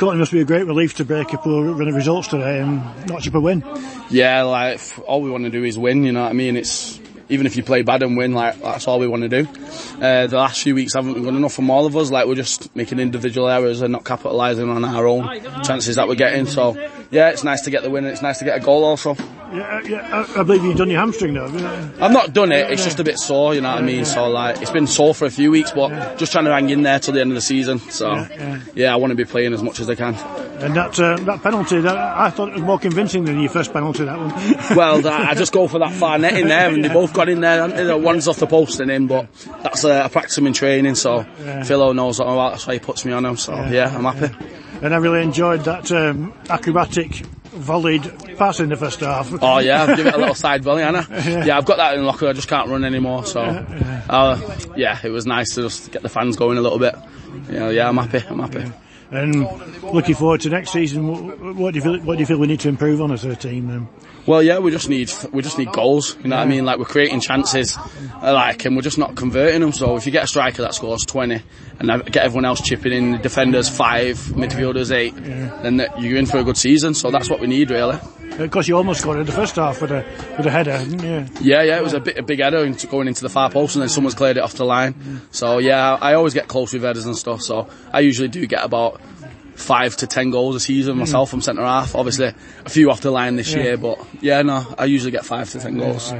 Courtney must be a great relief to break a poor run of results today and not chip a win. Yeah, like all we want to do is win. You know what I mean? It's even if you play bad and win, like that's all we want to do. Uh, the last few weeks haven't been good enough from all of us. Like we're just making individual errors and not capitalising on our own chances that we're getting. So yeah, it's nice to get the win. and It's nice to get a goal also. Yeah, yeah, I, I believe you've done your hamstring you? I've not done it. It's just a bit sore. You know what I mean? So like it's been sore for a few weeks, but just trying to hang in there till the end of the season. So yeah. yeah, I want to be playing as much as I can. And that uh, that penalty, that, I thought it was more convincing than your first penalty. That one. Well, I I just go for that far net in there, and they both got in there. they? One's off the post and in, but that's uh, I practice them in training, so Philo knows what I'm about. That's why he puts me on him. So yeah, I'm happy. and I really enjoyed that um, acrobatic volleyed pass in the first half. Oh yeah, I've given it a little side volley, Anna. Yeah. I've got that in locker. I just can't run anymore. So uh, yeah, it was nice to just get the fans going a little bit. You know, yeah, I'm happy. I'm happy. And looking forward to next season. What, what do you feel? What do you feel we need to improve on as a team? Um, Well, yeah, we just need we just need goals. You know what I mean? Like we're creating chances, uh, like, and we're just not converting them. So if you get a striker that scores twenty, and get everyone else chipping in, defenders five, midfielders eight, then you're in for a good season. So that's what we need, really. Of course, you almost scored in the first half with a with a header, didn't you? Yeah, yeah, it was a bit a big header into, going into the far post, and then someone's cleared it off the line. So yeah, I always get close with headers and stuff. So I usually do get about five to ten goals a season hmm. myself from centre half. Obviously, a few off the line this year, but yeah, no, I usually get five to ten goals.